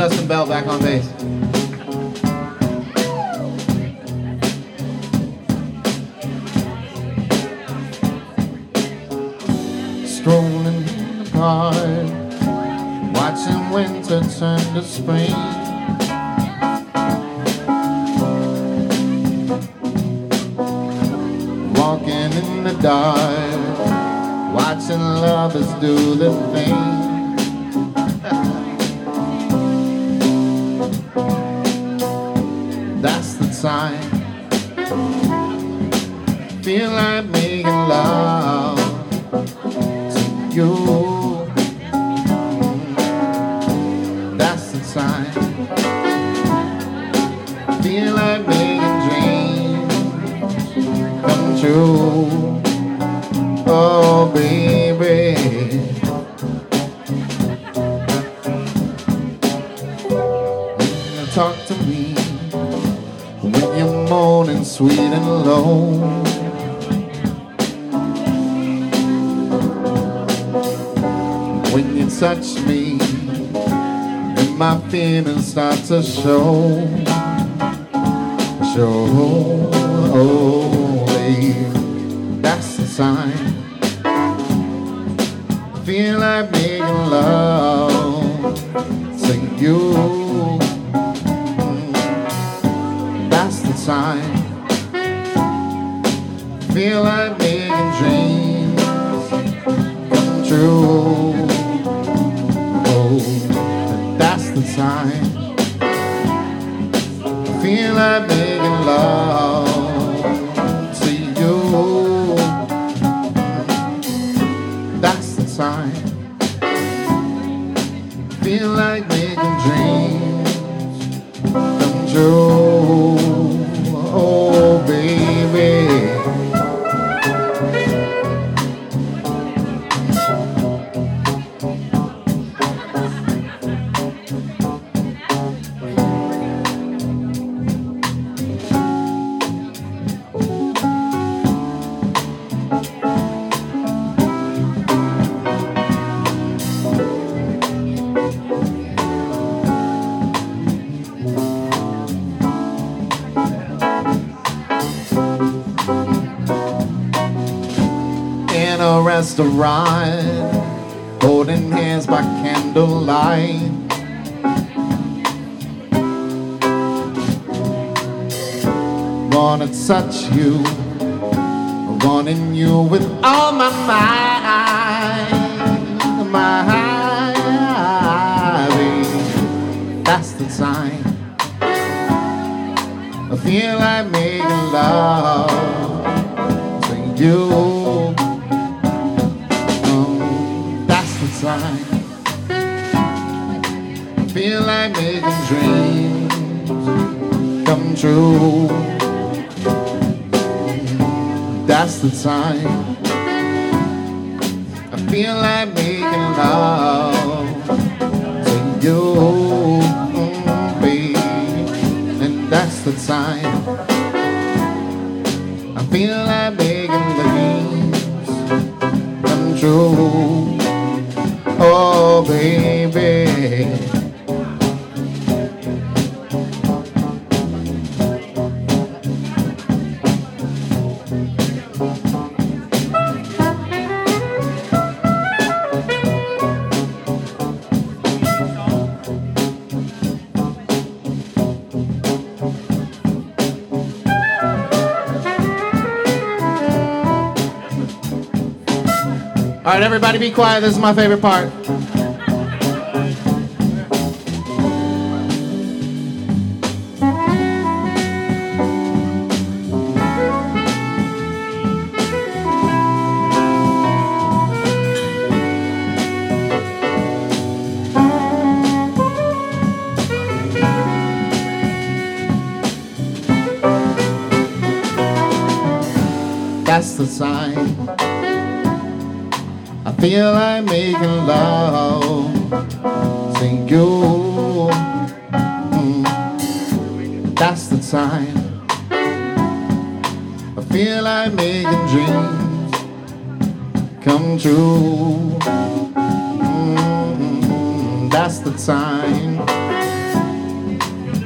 Justin Bell back on bass. Strolling in the park, watching winter turn to spring. Walking in the dark, watching lovers do the thing. The. Feel like making love to you. That's the time. Feel like making dreams come true. Oh, baby. Talk to me when sweet and low. When you touch me, and my feelings start to show. Show, oh, that's the sign. Feel like making love to you. Sign. Feel like making dreams come true. Oh, that's the sign. Feel like making love in a restaurant, holding hands by candlelight. Wanna touch you, wanting you with all my mind, my. That's the sign. I feel like making love sign. Feel like making dreams come true. That's the time. I feel like making love to you, babe. And that's the time. I feel like making dreams come true. All right, everybody be quiet. This is my favorite part. That's the sign. Feel like making love to you. Mm. That's the time. I feel like making dreams come true. Mm. That's the time.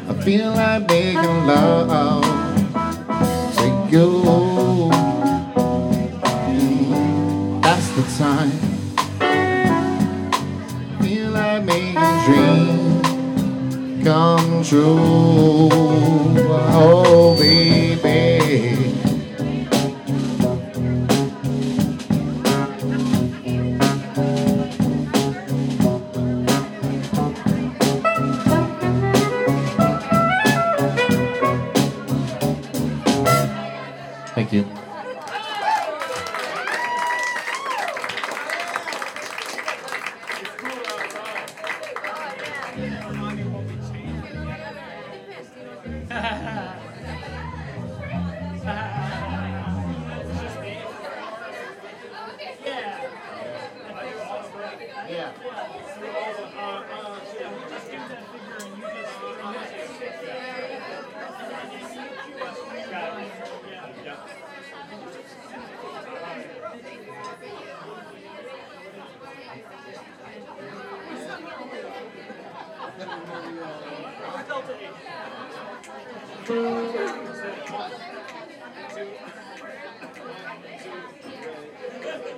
I feel like making love to you. Mm, That's the time. True. Oh, baby. Thank you. I felt it. Thank you.